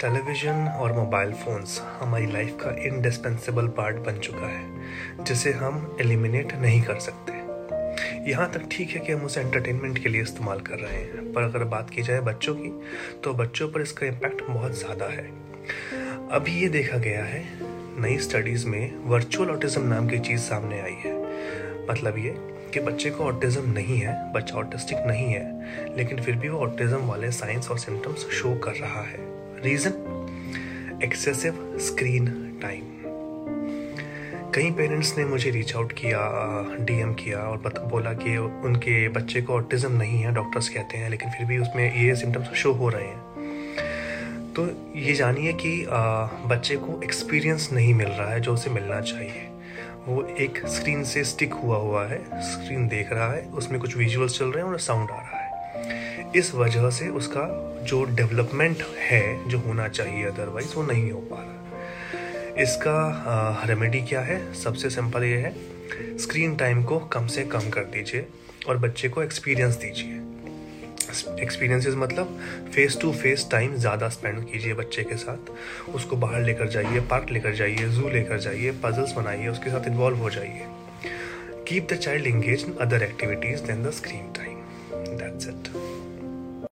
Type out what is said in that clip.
Television और mobile phones हमारी life का इंडिस्पेंसिबल पार्ट बन चुका है, जिसे हम एलिमिनेट नहीं कर सकते। यहाँ तक ठीक है कि हम उसे एंटरटेनमेंट के लिए इस्तेमाल कर रहे हैं, पर अगर बात की जाए बच्चों की तो बच्चों पर इसका इम्पैक्ट बहुत ज़्यादा है। अभी ये देखा गया है, नई स्टडीज़ में वर्चुअल ऑटिज्म नाम की चीज़ सामने आई है। मतलब ये कि बच्चे को ऑटिज्म नहीं है, बच्चा ऑटिस्टिक नहीं है, लेकिन फिर भी वो ऑटिज्म वाले साइंस और सिम्टम्स शो कर रहा है। Reason, excessive screen time. कई पेरेंट्स ने मुझे रीच आउट किया डीएम किया और बोला कि उनके बच्चे को ऑटिज्म नहीं है डॉक्टर्स कहते हैं, लेकिन फिर भी उसमें ये सिम्टम्स शो हो रहे हैं। तो ये जानिए कि बच्चे को एक्सपीरियंस नहीं मिल रहा है, जो उसे मिलना चाहिए। वो एक स्क्रीन से स्टिक हुआ हुआ है स्क्रीन देख रहा है, उसमें कुछ विजुअल्स चल रहे हैं और साउंड आ रहा है। इस वजह से उसका जो डेवलपमेंट है, जो होना चाहिए अदरवाइज़ वो नहीं हो पा रहा। इसका रेमेडी क्या है? सबसे सिंपल ये है स्क्रीन टाइम को कम से कम कर दीजिए और बच्चे को एक्सपीरियंस दीजिए। एक्सपीरियंसेस मतलब फेस टू फेस टाइम ज़्यादा स्पेंड कीजिए बच्चे के साथ। उसको बाहर लेकर जाइए पार्क लेकर जाइए जू लेकर जाइए पजल्स बनाइए, उसके साथ इन्वॉल्व हो जाइए। Keep the child engage in other activities then the screen time That's it.